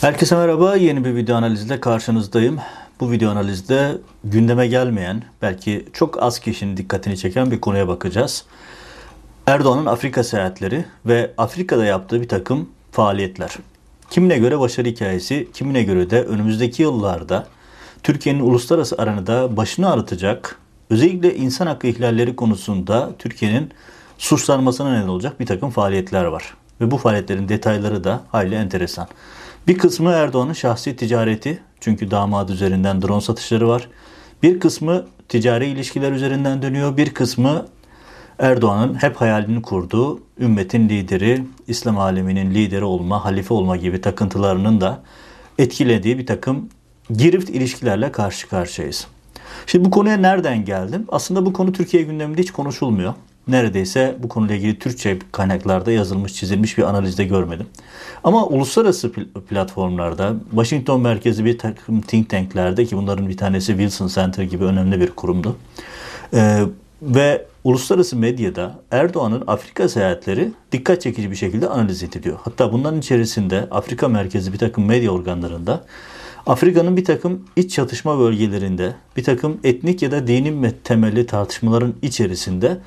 Herkese merhaba. Yeni bir video analizle karşınızdayım. Bu video analizde gündeme gelmeyen, belki çok az kişinin dikkatini çeken bir konuya bakacağız. Erdoğan'ın Afrika seyahatleri ve Afrika'da yaptığı bir takım faaliyetler. Kimine göre başarı hikayesi, kimine göre de önümüzdeki yıllarda Türkiye'nin uluslararası arenada başını ağrıtacak, özellikle insan hakkı ihlalleri konusunda Türkiye'nin suçlanmasına neden olacak bir takım faaliyetler var. Ve bu faaliyetlerin detayları da hayli enteresan. Bir kısmı Erdoğan'ın şahsi ticareti çünkü damat üzerinden drone satışları var. Bir kısmı ticari ilişkiler üzerinden dönüyor. Bir kısmı Erdoğan'ın hep hayalini kurduğu ümmetin lideri, İslam aleminin lideri olma, halife olma gibi takıntılarının da etkilediği bir takım girift ilişkilerle karşı karşıyayız. Şimdi bu konuya nereden geldim? Aslında bu konu Türkiye gündeminde hiç konuşulmuyor neredeyse bu konuyla ilgili Türkçe kaynaklarda yazılmış, çizilmiş bir analizde görmedim. Ama uluslararası platformlarda, Washington merkezi bir takım think tanklerde ki bunların bir tanesi Wilson Center gibi önemli bir kurumdu. Ee, ve uluslararası medyada Erdoğan'ın Afrika seyahatleri dikkat çekici bir şekilde analiz ediliyor. Hatta bunların içerisinde Afrika merkezi bir takım medya organlarında Afrika'nın bir takım iç çatışma bölgelerinde bir takım etnik ya da dini temelli tartışmaların içerisinde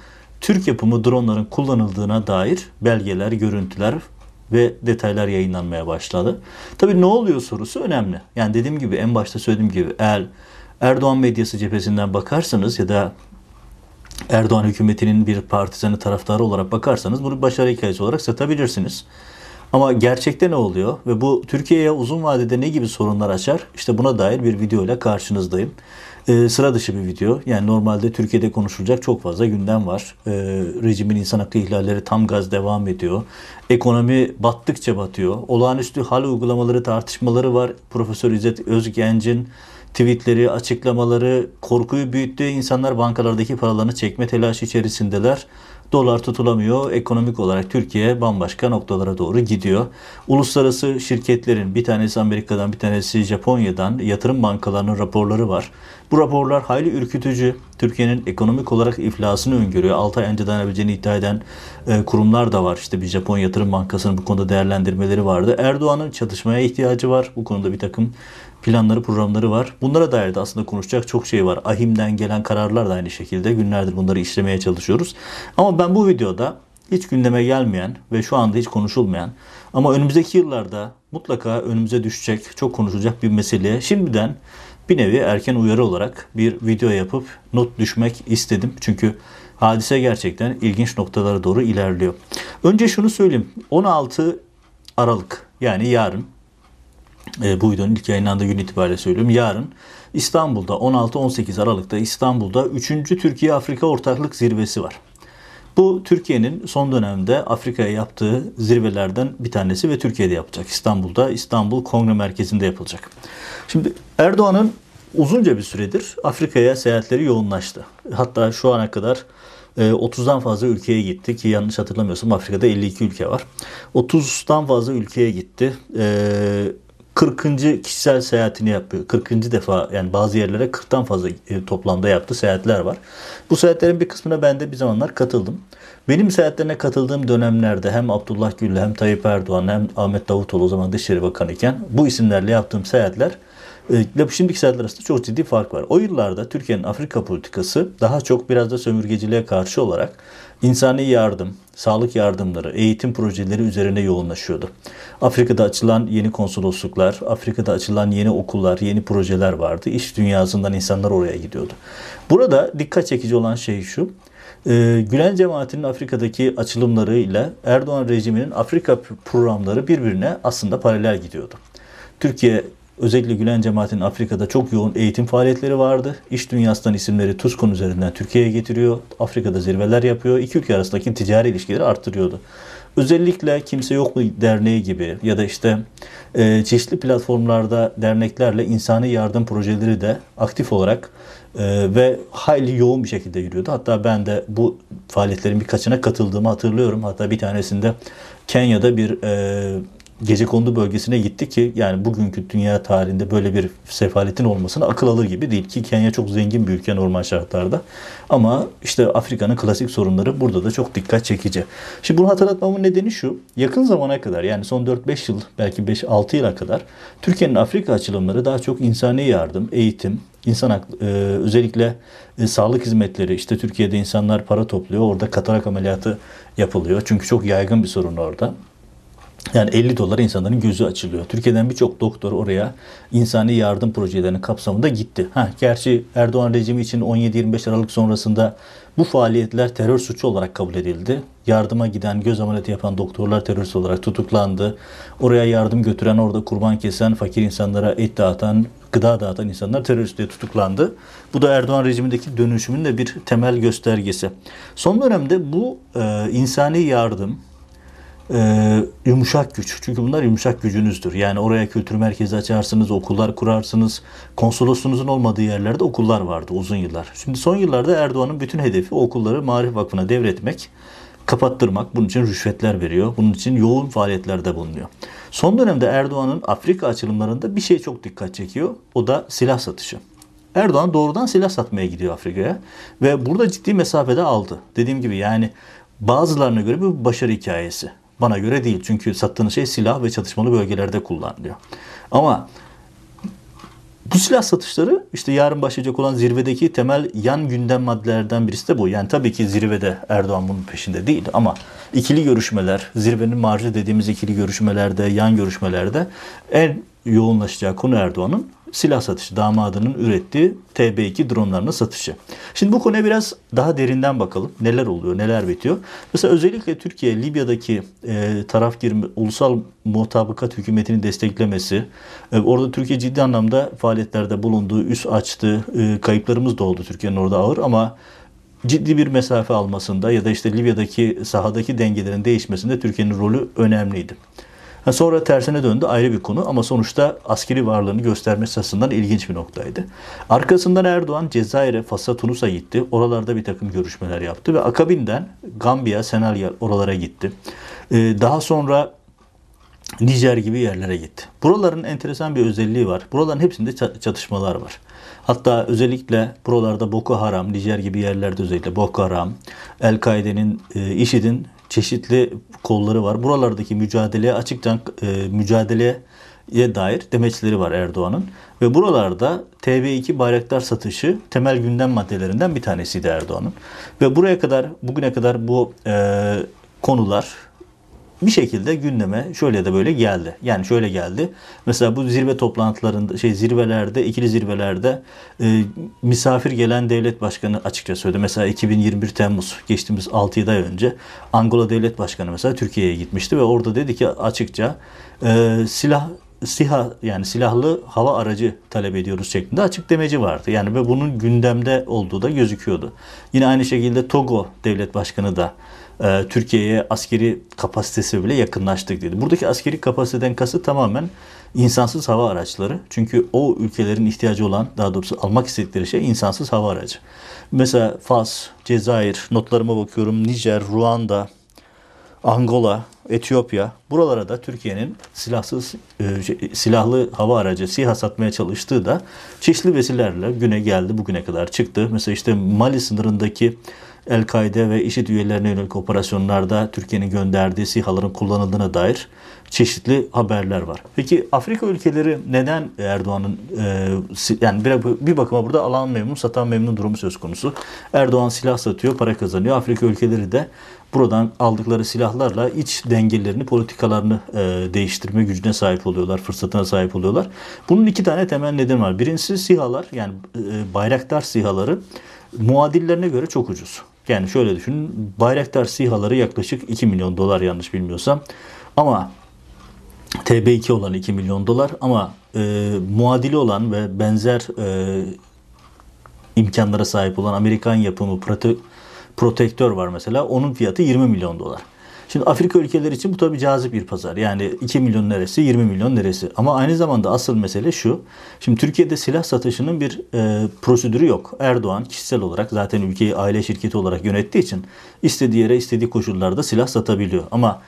Türk yapımı dronların kullanıldığına dair belgeler, görüntüler ve detaylar yayınlanmaya başladı. Tabii ne oluyor sorusu önemli. Yani dediğim gibi en başta söylediğim gibi eğer Erdoğan medyası cephesinden bakarsanız ya da Erdoğan hükümetinin bir partizanı taraftarı olarak bakarsanız bunu başarı hikayesi olarak satabilirsiniz. Ama gerçekte ne oluyor ve bu Türkiye'ye uzun vadede ne gibi sorunlar açar? İşte buna dair bir video ile karşınızdayım. Ee, sıra dışı bir video. Yani normalde Türkiye'de konuşulacak çok fazla gündem var. Ee, rejimin insan hakkı ihlalleri tam gaz devam ediyor. Ekonomi battıkça batıyor. Olağanüstü hal uygulamaları tartışmaları var. Profesör İzzet Özgenc'in tweetleri, açıklamaları korkuyu büyüttü. İnsanlar bankalardaki paralarını çekme telaşı içerisindeler. Dolar tutulamıyor. Ekonomik olarak Türkiye bambaşka noktalara doğru gidiyor. Uluslararası şirketlerin bir tanesi Amerika'dan bir tanesi Japonya'dan yatırım bankalarının raporları var. Bu raporlar hayli ürkütücü. Türkiye'nin ekonomik olarak iflasını öngörüyor. 6 ay önce dayanabileceğini iddia eden e, kurumlar da var. İşte bir Japon Yatırım Bankası'nın bu konuda değerlendirmeleri vardı. Erdoğan'ın çatışmaya ihtiyacı var. Bu konuda bir takım planları, programları var. Bunlara dair de aslında konuşacak çok şey var. Ahim'den gelen kararlar da aynı şekilde. Günlerdir bunları işlemeye çalışıyoruz. Ama ben bu videoda hiç gündeme gelmeyen ve şu anda hiç konuşulmayan ama önümüzdeki yıllarda mutlaka önümüze düşecek, çok konuşulacak bir meseleye şimdiden bir nevi erken uyarı olarak bir video yapıp not düşmek istedim. Çünkü hadise gerçekten ilginç noktalara doğru ilerliyor. Önce şunu söyleyeyim. 16 Aralık yani yarın e, bu videonun ilk yayınlandığı gün itibariyle söylüyorum. Yarın İstanbul'da 16-18 Aralık'ta İstanbul'da 3. Türkiye-Afrika Ortaklık Zirvesi var. Bu Türkiye'nin son dönemde Afrika'ya yaptığı zirvelerden bir tanesi ve Türkiye'de yapacak. İstanbul'da İstanbul Kongre Merkezi'nde yapılacak. Şimdi Erdoğan'ın uzunca bir süredir Afrika'ya seyahatleri yoğunlaştı. Hatta şu ana kadar 30'dan e, fazla ülkeye gitti ki yanlış hatırlamıyorsam Afrika'da 52 ülke var. 30'dan fazla ülkeye gitti. 40. E, kişisel seyahatini yapıyor. 40. defa yani bazı yerlere 40'tan fazla e, toplamda yaptığı seyahatler var. Bu seyahatlerin bir kısmına ben de bir zamanlar katıldım. Benim seyahatlerine katıldığım dönemlerde hem Abdullah Gül hem Tayyip Erdoğan hem Ahmet Davutoğlu o zaman Dışişleri Bakanı iken bu isimlerle yaptığım seyahatler ile şimdiki seyahatler arasında çok ciddi fark var. O yıllarda Türkiye'nin Afrika politikası daha çok biraz da sömürgeciliğe karşı olarak insani yardım, sağlık yardımları, eğitim projeleri üzerine yoğunlaşıyordu. Afrika'da açılan yeni konsolosluklar, Afrika'da açılan yeni okullar, yeni projeler vardı. İş dünyasından insanlar oraya gidiyordu. Burada dikkat çekici olan şey şu. E, Gülen cemaatinin Afrika'daki açılımları ile Erdoğan rejiminin Afrika programları birbirine aslında paralel gidiyordu. Türkiye özellikle Gülen cemaatinin Afrika'da çok yoğun eğitim faaliyetleri vardı. İş dünyasından isimleri TUSKON üzerinden Türkiye'ye getiriyor. Afrika'da zirveler yapıyor. İki ülke arasındaki ticari ilişkileri arttırıyordu. Özellikle Kimse Yok mu Derneği gibi ya da işte e, çeşitli platformlarda derneklerle insani yardım projeleri de aktif olarak e, ve hayli yoğun bir şekilde yürüyordu. Hatta ben de bu faaliyetlerin birkaçına katıldığımı hatırlıyorum. Hatta bir tanesinde Kenya'da bir e, gece kondu bölgesine gitti ki yani bugünkü dünya tarihinde böyle bir sefaletin olmasına akıl alır gibi değil ki Kenya çok zengin bir ülke normal şartlarda. Ama işte Afrika'nın klasik sorunları burada da çok dikkat çekici. Şimdi bunu hatırlatmamın nedeni şu. Yakın zamana kadar yani son 4-5 yıl belki 5-6 yıla kadar Türkiye'nin Afrika açılımları daha çok insani yardım, eğitim, insan e, özellikle e, sağlık hizmetleri işte Türkiye'de insanlar para topluyor orada katarak ameliyatı yapılıyor çünkü çok yaygın bir sorun orada. Yani 50 dolar insanların gözü açılıyor. Türkiye'den birçok doktor oraya insani yardım projelerinin kapsamında gitti. Ha, gerçi Erdoğan rejimi için 17-25 Aralık sonrasında bu faaliyetler terör suçu olarak kabul edildi. Yardıma giden, göz ameliyatı yapan doktorlar terörist olarak tutuklandı. Oraya yardım götüren, orada kurban kesen, fakir insanlara et dağıtan, gıda dağıtan insanlar terörist diye tutuklandı. Bu da Erdoğan rejimindeki dönüşümün de bir temel göstergesi. Son dönemde bu e, insani yardım, e, yumuşak güç. Çünkü bunlar yumuşak gücünüzdür. Yani oraya kültür merkezi açarsınız, okullar kurarsınız. Konsoloslunuzun olmadığı yerlerde okullar vardı uzun yıllar. Şimdi son yıllarda Erdoğan'ın bütün hedefi okulları Marif Vakfı'na devretmek, kapattırmak. Bunun için rüşvetler veriyor. Bunun için yoğun faaliyetlerde bulunuyor. Son dönemde Erdoğan'ın Afrika açılımlarında bir şey çok dikkat çekiyor. O da silah satışı. Erdoğan doğrudan silah satmaya gidiyor Afrika'ya ve burada ciddi mesafede aldı. Dediğim gibi yani bazılarına göre bir başarı hikayesi. Bana göre değil. Çünkü sattığınız şey silah ve çatışmalı bölgelerde kullanılıyor. Ama bu silah satışları işte yarın başlayacak olan zirvedeki temel yan gündem maddelerden birisi de bu. Yani tabii ki zirvede Erdoğan bunun peşinde değil ama ikili görüşmeler, zirvenin marjı dediğimiz ikili görüşmelerde, yan görüşmelerde en yoğunlaşacağı konu Erdoğan'ın silah satışı, damadının ürettiği TB2 dronlarının satışı. Şimdi bu konuya biraz daha derinden bakalım. Neler oluyor, neler bitiyor. Mesela özellikle Türkiye, Libya'daki e, taraf girme, ulusal mutabakat hükümetini desteklemesi, e, orada Türkiye ciddi anlamda faaliyetlerde bulunduğu, üst açtı, e, kayıplarımız da oldu Türkiye'nin orada ağır ama ciddi bir mesafe almasında ya da işte Libya'daki sahadaki dengelerin değişmesinde Türkiye'nin rolü önemliydi. Sonra tersine döndü ayrı bir konu ama sonuçta askeri varlığını göstermesi açısından ilginç bir noktaydı. Arkasından Erdoğan Cezayir'e, Fas'a, Tunus'a gitti. Oralarda bir takım görüşmeler yaptı ve akabinden Gambiya, Senegal oralara gitti. Ee, daha sonra Nijer gibi yerlere gitti. Buraların enteresan bir özelliği var. Buraların hepsinde çatışmalar var. Hatta özellikle buralarda Boko Haram, Nijer gibi yerlerde özellikle Boko Haram, El-Kaide'nin, e, IŞİD'in çeşitli kolları var. Buralardaki mücadeleye açıktan e, mücadeleye dair demeçleri var Erdoğan'ın. Ve buralarda TB2 bayraktar satışı temel gündem maddelerinden bir tanesiydi Erdoğan'ın. Ve buraya kadar, bugüne kadar bu e, konular bir şekilde gündeme şöyle de böyle geldi. Yani şöyle geldi. Mesela bu zirve toplantılarında şey zirvelerde ikili zirvelerde e, misafir gelen devlet başkanı açıkça söyledi. Mesela 2021 Temmuz geçtiğimiz 6-7 ay önce Angola devlet başkanı mesela Türkiye'ye gitmişti ve orada dedi ki açıkça e, silah SİHA yani silahlı hava aracı talep ediyoruz şeklinde açık demeci vardı. Yani ve bunun gündemde olduğu da gözüküyordu. Yine aynı şekilde Togo devlet başkanı da e, Türkiye'ye askeri kapasitesi bile yakınlaştık dedi. Buradaki askeri kapasiteden kasıt tamamen insansız hava araçları. Çünkü o ülkelerin ihtiyacı olan daha doğrusu almak istedikleri şey insansız hava aracı. Mesela Fas, Cezayir, notlarıma bakıyorum Nijer, Ruanda, Angola, Etiyopya buralara da Türkiye'nin silahsız e, şey, silahlı hava aracı SİHA satmaya çalıştığı da çeşitli vesilelerle güne geldi bugüne kadar çıktı. Mesela işte Mali sınırındaki El-Kaide ve IŞİD üyelerine yönelik operasyonlarda Türkiye'nin gönderdiği SİHA'ların kullanıldığına dair çeşitli haberler var. Peki Afrika ülkeleri neden Erdoğan'ın e, yani bir, bir bakıma burada alan memnun satan memnun durumu söz konusu. Erdoğan silah satıyor, para kazanıyor. Afrika ülkeleri de buradan aldıkları silahlarla iç dengelerini, politikalarını e, değiştirme gücüne sahip oluyorlar, fırsatına sahip oluyorlar. Bunun iki tane temel neden var. Birincisi SİHA'lar yani e, bayraktar SİHA'ları muadillerine göre çok ucuz. Yani şöyle düşünün. Bayraktar SİHA'ları yaklaşık 2 milyon dolar yanlış bilmiyorsam. Ama TB2 olan 2 milyon dolar ama e, muadili olan ve benzer e, imkanlara sahip olan Amerikan yapımı prote, protektör var mesela. Onun fiyatı 20 milyon dolar. Şimdi Afrika ülkeleri için bu tabi cazip bir pazar. Yani 2 milyon neresi 20 milyon neresi. Ama aynı zamanda asıl mesele şu. Şimdi Türkiye'de silah satışının bir e, prosedürü yok. Erdoğan kişisel olarak zaten ülkeyi aile şirketi olarak yönettiği için istediği yere istediği koşullarda silah satabiliyor. Ama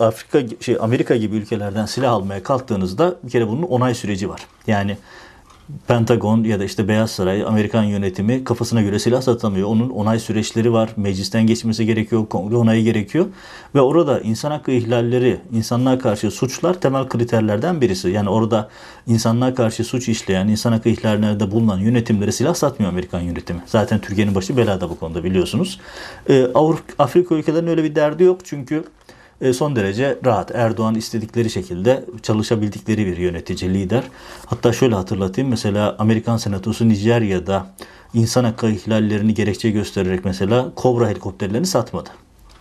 Afrika şey Amerika gibi ülkelerden silah almaya kalktığınızda bir kere bunun onay süreci var. Yani Pentagon ya da işte Beyaz Saray, Amerikan yönetimi kafasına göre silah satamıyor. Onun onay süreçleri var. Meclisten geçmesi gerekiyor, kongre onayı gerekiyor. Ve orada insan hakkı ihlalleri, insanlığa karşı suçlar temel kriterlerden birisi. Yani orada insanlığa karşı suç işleyen, insan hakkı ihlallerinde bulunan yönetimlere silah satmıyor Amerikan yönetimi. Zaten Türkiye'nin başı belada bu konuda biliyorsunuz. Ee, Avrupa, Afrika ülkelerinin öyle bir derdi yok. Çünkü son derece rahat. Erdoğan istedikleri şekilde çalışabildikleri bir yönetici, lider. Hatta şöyle hatırlatayım. Mesela Amerikan Senatosu Nijerya'da insan hakkı ihlallerini gerekçe göstererek mesela Kobra helikopterlerini satmadı.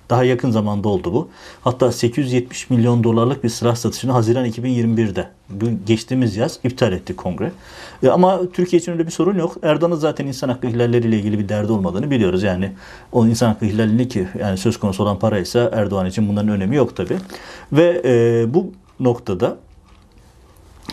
Daha yakın zamanda oldu bu. Hatta 870 milyon dolarlık bir silah satışını Haziran 2021'de geçtiğimiz yaz iptal etti kongre. E, ama Türkiye için öyle bir sorun yok. Erdoğan'ın zaten insan hakkı ihlalleriyle ilgili bir derdi olmadığını biliyoruz. Yani o insan hakkı ihlalini ki yani söz konusu olan paraysa Erdoğan için bunların önemi yok tabi. Ve e, bu noktada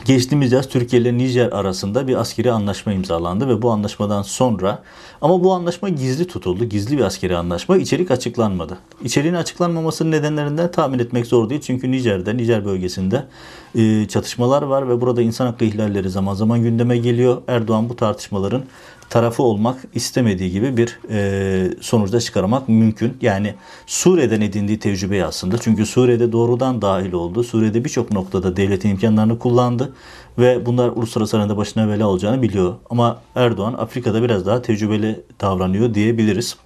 Geçtiğimiz yaz Türkiye ile Nijer arasında bir askeri anlaşma imzalandı ve bu anlaşmadan sonra ama bu anlaşma gizli tutuldu. Gizli bir askeri anlaşma. İçerik açıklanmadı. İçeriğin açıklanmamasının nedenlerinden tahmin etmek zor değil. Çünkü Nijer'de, Nijer bölgesinde e, çatışmalar var ve burada insan hakkı ihlalleri zaman zaman gündeme geliyor. Erdoğan bu tartışmaların tarafı olmak istemediği gibi bir e, sonuçta çıkarmak mümkün. Yani Suriye'den edindiği tecrübeyi aslında. Çünkü Suriye'de doğrudan dahil oldu. Suriye'de birçok noktada devletin imkanlarını kullandı ve bunlar uluslararası arenada başına bela olacağını biliyor. Ama Erdoğan Afrika'da biraz daha tecrübeli davranıyor diyebiliriz.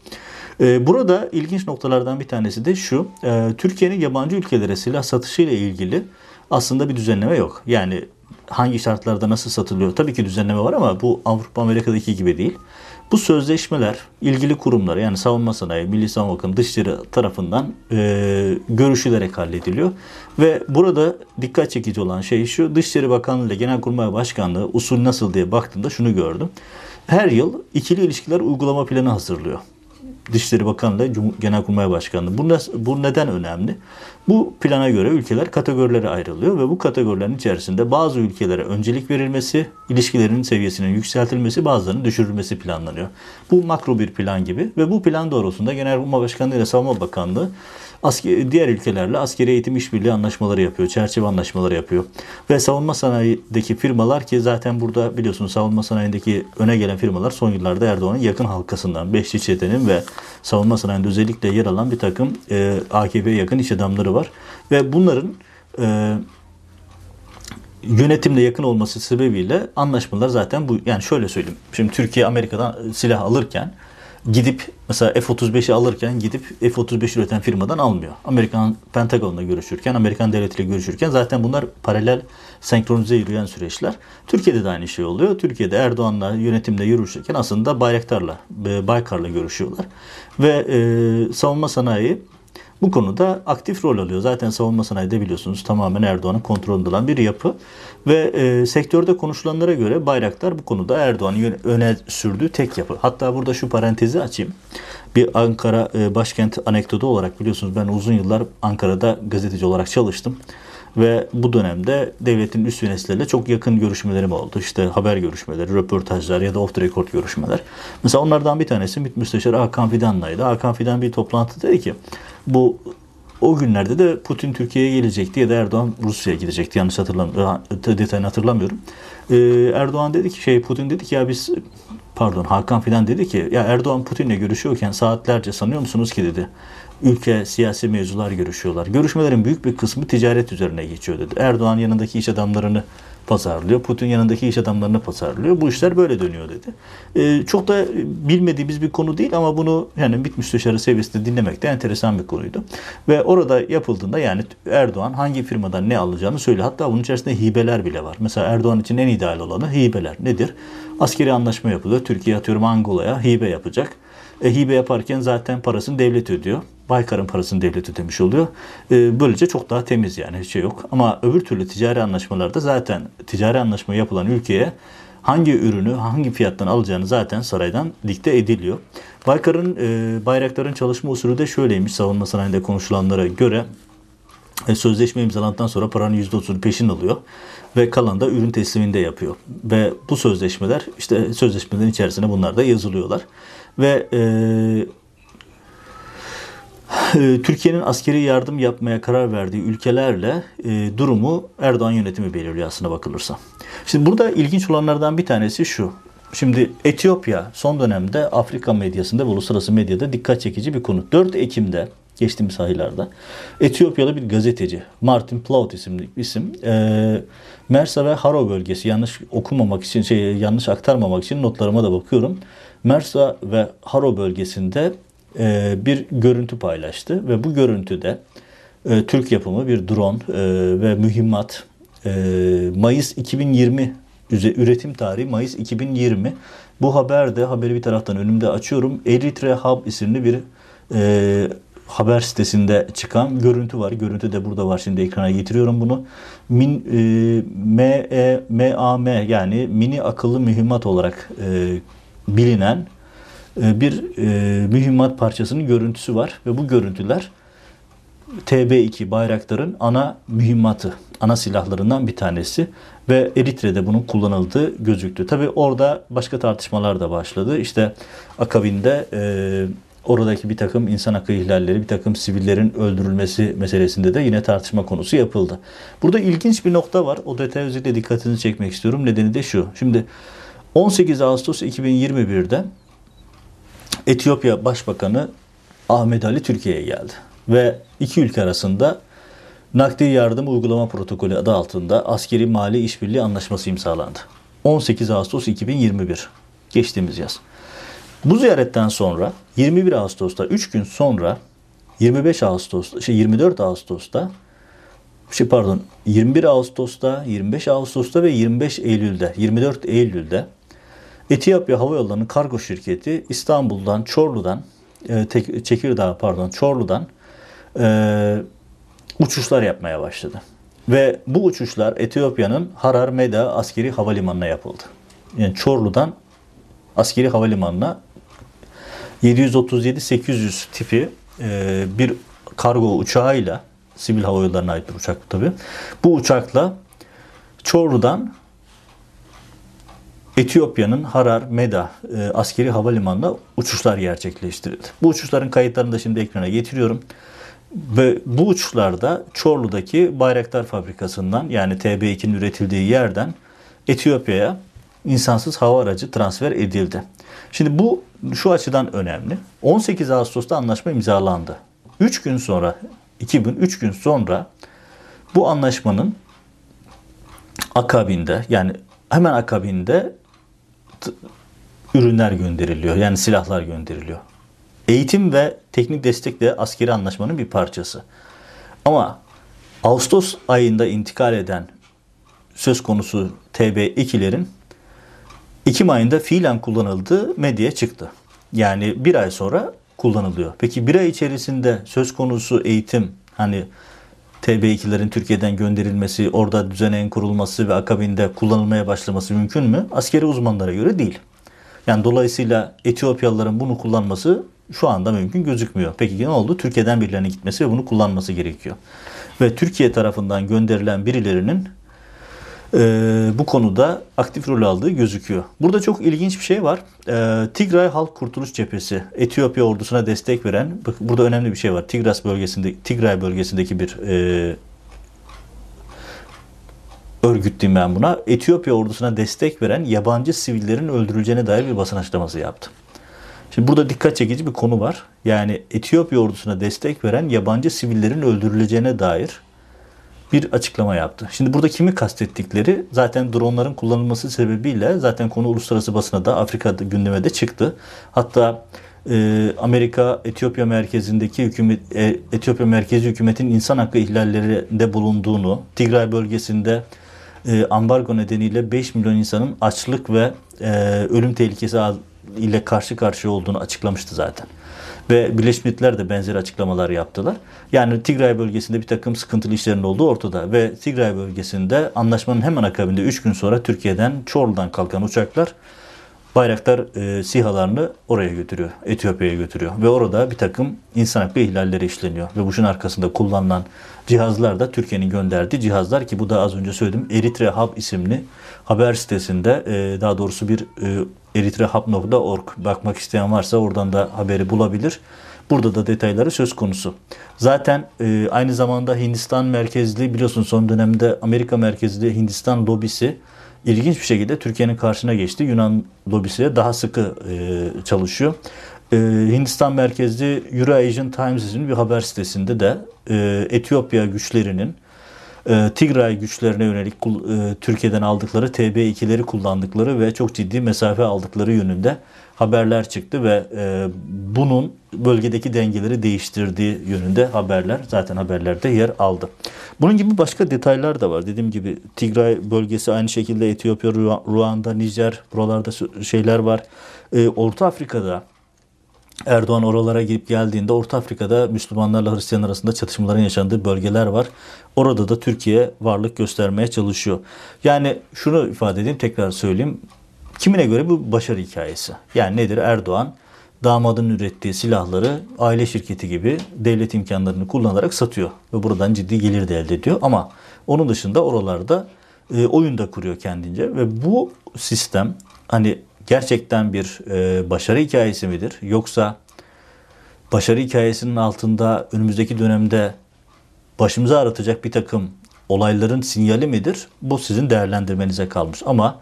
E, burada ilginç noktalardan bir tanesi de şu. E, Türkiye'nin yabancı ülkelere silah satışı ile ilgili aslında bir düzenleme yok. Yani hangi şartlarda nasıl satılıyor? Tabii ki düzenleme var ama bu Avrupa Amerika'daki gibi değil. Bu sözleşmeler ilgili kurumlar yani savunma sanayi, Milli Savunma Bakanı, Dışişleri tarafından e, görüşülerek hallediliyor. Ve burada dikkat çekici olan şey şu Dışişleri Bakanlığı ile Genelkurmay Başkanlığı usul nasıl diye baktığımda şunu gördüm. Her yıl ikili ilişkiler uygulama planı hazırlıyor. Dışişleri Bakanlığı, Genelkurmay Başkanlığı. Bu, bu neden önemli? Bu plana göre ülkeler kategorilere ayrılıyor ve bu kategorilerin içerisinde bazı ülkelere öncelik verilmesi, ilişkilerin seviyesinin yükseltilmesi, bazılarının düşürülmesi planlanıyor. Bu makro bir plan gibi ve bu plan doğrultusunda Genelkurmay Başkanlığı ile Savunma Bakanlığı asker, diğer ülkelerle askeri eğitim işbirliği anlaşmaları yapıyor, çerçeve anlaşmaları yapıyor. Ve savunma sanayideki firmalar ki zaten burada biliyorsunuz savunma sanayindeki öne gelen firmalar son yıllarda Erdoğan'ın yakın halkasından Beşli Çete'nin ve savunma sanayinde özellikle yer alan bir takım e, AKP'ye yakın iş adamları var. Ve bunların e, yönetimle yakın olması sebebiyle anlaşmalar zaten bu yani şöyle söyleyeyim. Şimdi Türkiye Amerika'dan silah alırken gidip mesela F-35'i alırken gidip F-35 üreten firmadan almıyor. Amerikan Pentagon'la görüşürken, Amerikan devletiyle görüşürken zaten bunlar paralel senkronize yürüyen süreçler. Türkiye'de de aynı şey oluyor. Türkiye'de Erdoğan'la yönetimle yürüşürken aslında Bayraktar'la, e, Baykar'la görüşüyorlar. Ve e, savunma sanayi bu konuda aktif rol alıyor. Zaten savunma sanayide biliyorsunuz tamamen Erdoğan'ın kontrolünde olan bir yapı. Ve e, sektörde konuşulanlara göre Bayraktar bu konuda Erdoğan'ın öne sürdüğü tek yapı. Hatta burada şu parantezi açayım. Bir Ankara e, başkent anekdotu olarak biliyorsunuz ben uzun yıllar Ankara'da gazeteci olarak çalıştım. Ve bu dönemde devletin üst yöneticilerle çok yakın görüşmelerim oldu. İşte haber görüşmeleri, röportajlar ya da off the record görüşmeler. Mesela onlardan bir tanesi MİT Müsteşarı Hakan Fidan'laydı. Hakan Fidan bir toplantıda dedi ki bu o günlerde de Putin Türkiye'ye gelecekti ya da Erdoğan Rusya'ya gidecekti. Yanlış hatırlamıyorum. Detayını hatırlamıyorum. Ee, Erdoğan dedi ki şey Putin dedi ki ya biz pardon Hakan filan dedi ki ya Erdoğan Putin'le görüşüyorken saatlerce sanıyor musunuz ki dedi ülke siyasi mevzular görüşüyorlar. Görüşmelerin büyük bir kısmı ticaret üzerine geçiyor dedi. Erdoğan yanındaki iş adamlarını pazarlıyor. Putin yanındaki iş adamlarını pazarlıyor. Bu işler böyle dönüyor dedi. Ee, çok da bilmediğimiz bir konu değil ama bunu yani bit müsteşarı seviyesinde dinlemek de enteresan bir konuydu. Ve orada yapıldığında yani Erdoğan hangi firmadan ne alacağını söylüyor. Hatta bunun içerisinde hibeler bile var. Mesela Erdoğan için en ideal olanı hibeler. Nedir? Askeri anlaşma yapılıyor. Türkiye atıyorum Angola'ya hibe yapacak. E, hibe yaparken zaten parasını devlet ödüyor. Baykar'ın parasını devlet ödemiş oluyor. E, böylece çok daha temiz yani hiç şey yok. Ama öbür türlü ticari anlaşmalarda zaten ticari anlaşma yapılan ülkeye hangi ürünü hangi fiyattan alacağını zaten saraydan dikte ediliyor. Baykar'ın e, Bayraktar'ın çalışma usulü de şöyleymiş savunma sanayinde konuşulanlara göre e, sözleşme imzalandıktan sonra paranın %30'unu peşin alıyor ve kalan da ürün tesliminde yapıyor. Ve bu sözleşmeler işte sözleşmelerin içerisine bunlar da yazılıyorlar. Ve e, Türkiye'nin askeri yardım yapmaya karar verdiği ülkelerle e, durumu Erdoğan yönetimi belirliyor aslına bakılırsa. Şimdi burada ilginç olanlardan bir tanesi şu. Şimdi Etiyopya son dönemde Afrika medyasında ve uluslararası medyada dikkat çekici bir konu. 4 Ekim'de geçtiğimiz aylarda Etiyopyalı bir gazeteci Martin Plaut isimli isim e, Mersa ve Haro bölgesi yanlış okumamak için şey yanlış aktarmamak için notlarıma da bakıyorum. Mersa ve Haro bölgesinde e, bir görüntü paylaştı ve bu görüntüde e, Türk yapımı bir drone e, ve mühimmat e, Mayıs 2020 üretim tarihi Mayıs 2020. Bu haberde haberi bir taraftan önümde açıyorum. Eritre Hub isimli bir e, haber sitesinde çıkan görüntü var. Görüntü de burada var. Şimdi ekrana getiriyorum bunu. Min, e, ME, MAM yani mini akıllı mühimmat olarak e, bilinen e, bir e, mühimmat parçasının görüntüsü var. Ve bu görüntüler TB2 Bayraktar'ın ana mühimmatı, ana silahlarından bir tanesi ve Eritre'de bunun kullanıldığı gözüktü. Tabi orada başka tartışmalar da başladı. İşte akabinde e, oradaki bir takım insan hakkı ihlalleri, bir takım sivillerin öldürülmesi meselesinde de yine tartışma konusu yapıldı. Burada ilginç bir nokta var. O detaya özellikle dikkatinizi çekmek istiyorum. Nedeni de şu. Şimdi 18 Ağustos 2021'de Etiyopya Başbakanı Ahmet Ali Türkiye'ye geldi. Ve iki ülke arasında nakdi yardım uygulama protokolü adı altında askeri mali işbirliği anlaşması imzalandı. 18 Ağustos 2021 geçtiğimiz yaz. Bu ziyaretten sonra 21 Ağustos'ta 3 gün sonra 25 Ağustos şey 24 Ağustos'ta şey pardon 21 Ağustos'ta 25 Ağustos'ta ve 25 Eylül'de 24 Eylül'de Etiyopya Hava Yolları'nın kargo şirketi İstanbul'dan Çorlu'dan e, Çekirdağ pardon Çorlu'dan e, uçuşlar yapmaya başladı. Ve bu uçuşlar Etiyopya'nın Harar Meda askeri havalimanına yapıldı. Yani Çorlu'dan askeri havalimanına 737-800 tipi e, bir kargo uçağıyla sivil hava yollarına ait bir uçak tabi. Bu uçakla Çorlu'dan Etiyopya'nın Harar Meda e, askeri havalimanına uçuşlar gerçekleştirildi. Bu uçuşların kayıtlarını da şimdi ekrana getiriyorum. Ve bu uçuşlarda Çorlu'daki Bayraktar Fabrikası'ndan yani TB2'nin üretildiği yerden Etiyopya'ya insansız hava aracı transfer edildi. Şimdi bu şu açıdan önemli. 18 Ağustos'ta anlaşma imzalandı. 3 gün sonra 2003 gün sonra bu anlaşmanın akabinde yani hemen akabinde ürünler gönderiliyor. Yani silahlar gönderiliyor. Eğitim ve teknik destek de askeri anlaşmanın bir parçası. Ama Ağustos ayında intikal eden söz konusu TB2'lerin Ekim ayında fiilen kullanıldığı medyaya çıktı. Yani bir ay sonra kullanılıyor. Peki bir ay içerisinde söz konusu eğitim hani TB2'lerin Türkiye'den gönderilmesi, orada düzeneğin kurulması ve akabinde kullanılmaya başlaması mümkün mü? Askeri uzmanlara göre değil. Yani dolayısıyla Etiyopyalıların bunu kullanması şu anda mümkün gözükmüyor. Peki ne oldu? Türkiye'den birilerine gitmesi ve bunu kullanması gerekiyor. Ve Türkiye tarafından gönderilen birilerinin e, bu konuda aktif rol aldığı gözüküyor. Burada çok ilginç bir şey var. E, Tigray Halk Kurtuluş Cephesi, Etiyopya ordusuna destek veren, bak burada önemli bir şey var. Tigras bölgesinde, Tigray bölgesindeki bir e, örgüt diyeyim ben buna. Etiyopya ordusuna destek veren yabancı sivillerin öldürüleceğine dair bir basın açıklaması yaptı. Şimdi burada dikkat çekici bir konu var. Yani Etiyopya ordusuna destek veren yabancı sivillerin öldürüleceğine dair bir açıklama yaptı. Şimdi burada kimi kastettikleri zaten dronların kullanılması sebebiyle zaten konu uluslararası basına da Afrika'da gündeme de çıktı. Hatta e, Amerika Etiyopya merkezindeki hükümet e, Etiyopya merkezi hükümetin insan hakkı ihlallerinde bulunduğunu, Tigray bölgesinde e, ambargo nedeniyle 5 milyon insanın açlık ve e, ölüm tehlikesi ile karşı karşıya olduğunu açıklamıştı zaten. Ve Birleşmiş Milletler de benzer açıklamalar yaptılar. Yani Tigray bölgesinde bir takım sıkıntılı işlerin olduğu ortada. Ve Tigray bölgesinde anlaşmanın hemen akabinde 3 gün sonra Türkiye'den Çorlu'dan kalkan uçaklar Bayraktar e, SİHA'larını oraya götürüyor, Etiyopya'ya götürüyor. Ve orada bir takım insan hakkı ihlalleri işleniyor. Ve bu arkasında kullanılan cihazlar da Türkiye'nin gönderdiği cihazlar ki bu da az önce söyledim Eritre Hub isimli haber sitesinde e, daha doğrusu bir e, eritrehub.org bakmak isteyen varsa oradan da haberi bulabilir. Burada da detayları söz konusu. Zaten e, aynı zamanda Hindistan merkezli biliyorsun son dönemde Amerika merkezli Hindistan lobisi ilginç bir şekilde Türkiye'nin karşısına geçti. Yunan lobisiyle daha sıkı e, çalışıyor. E, Hindistan merkezli Euro-Asian Times'in bir haber sitesinde de e, Etiyopya güçlerinin e, Tigray güçlerine yönelik e, Türkiye'den aldıkları TB2'leri kullandıkları ve çok ciddi mesafe aldıkları yönünde haberler çıktı ve e, bunun bölgedeki dengeleri değiştirdiği yönünde haberler zaten haberlerde yer aldı. Bunun gibi başka detaylar da var. Dediğim gibi Tigray bölgesi aynı şekilde Etiyopya, Ruanda, Nijer buralarda şeyler var. Orta Afrika'da Erdoğan oralara gidip geldiğinde Orta Afrika'da Müslümanlarla Hristiyan arasında çatışmaların yaşandığı bölgeler var. Orada da Türkiye varlık göstermeye çalışıyor. Yani şunu ifade edeyim tekrar söyleyeyim. Kimine göre bu başarı hikayesi. Yani nedir? Erdoğan damadın ürettiği silahları aile şirketi gibi devlet imkanlarını kullanarak satıyor. Ve buradan ciddi gelir de elde ediyor. Ama onun dışında oralarda e, oyun da kuruyor kendince. Ve bu sistem hani gerçekten bir e, başarı hikayesi midir? Yoksa başarı hikayesinin altında önümüzdeki dönemde başımıza aratacak bir takım olayların sinyali midir? Bu sizin değerlendirmenize kalmış. Ama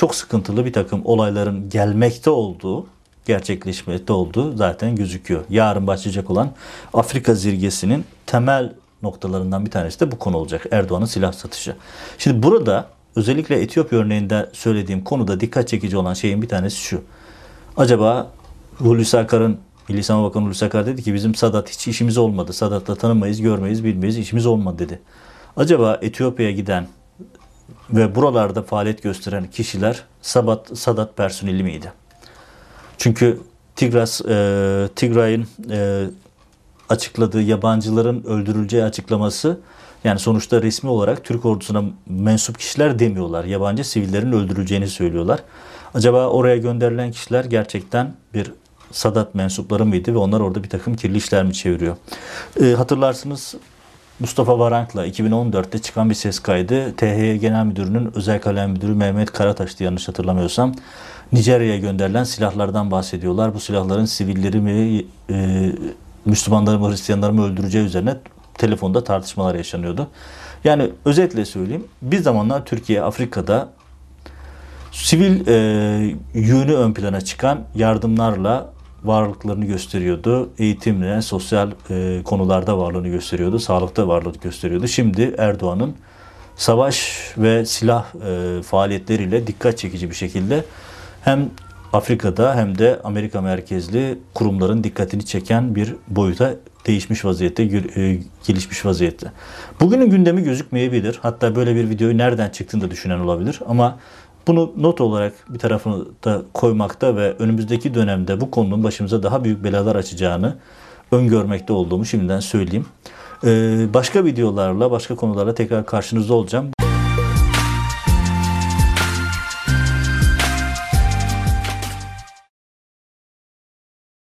çok sıkıntılı bir takım olayların gelmekte olduğu, gerçekleşmekte olduğu zaten gözüküyor. Yarın başlayacak olan Afrika zirgesinin temel noktalarından bir tanesi de bu konu olacak. Erdoğan'ın silah satışı. Şimdi burada özellikle Etiyopya örneğinde söylediğim konuda dikkat çekici olan şeyin bir tanesi şu. Acaba Hulusi Akar'ın Milli Savunma Bakanı Hulusi Akar dedi ki bizim Sadat hiç işimiz olmadı. Sadat'la tanımayız, görmeyiz, bilmeyiz, işimiz olmadı dedi. Acaba Etiyopya'ya giden ve buralarda faaliyet gösteren kişiler Sabat, Sadat personeli miydi? Çünkü Tigras, e, Tigray'ın e, açıkladığı yabancıların öldürüleceği açıklaması yani sonuçta resmi olarak Türk ordusuna mensup kişiler demiyorlar. Yabancı sivillerin öldürüleceğini söylüyorlar. Acaba oraya gönderilen kişiler gerçekten bir Sadat mensupları mıydı ve onlar orada bir takım kirli işler mi çeviriyor? E, hatırlarsınız Mustafa Varank'la 2014'te çıkan bir ses kaydı. THY Genel Müdürü'nün özel kalem müdürü Mehmet Karataş'tı yanlış hatırlamıyorsam. Nijerya'ya gönderilen silahlardan bahsediyorlar. Bu silahların sivilleri mi, e, Müslümanları mı, Hristiyanları mı öldüreceği üzerine telefonda tartışmalar yaşanıyordu. Yani özetle söyleyeyim. Bir zamanlar Türkiye Afrika'da sivil e, yönü ön plana çıkan yardımlarla varlıklarını gösteriyordu. Eğitimle, sosyal e, konularda varlığını gösteriyordu. Sağlıkta varlığını gösteriyordu. Şimdi Erdoğan'ın savaş ve silah e, faaliyetleriyle dikkat çekici bir şekilde hem Afrika'da hem de Amerika merkezli kurumların dikkatini çeken bir boyuta değişmiş vaziyette, e, gelişmiş vaziyette. Bugünün gündemi gözükmeyebilir. Hatta böyle bir videoyu nereden çıktığını da düşünen olabilir. Ama bunu not olarak bir tarafını da koymakta ve önümüzdeki dönemde bu konunun başımıza daha büyük belalar açacağını öngörmekte olduğumu şimdiden söyleyeyim. Ee, başka videolarla, başka konularla tekrar karşınızda olacağım.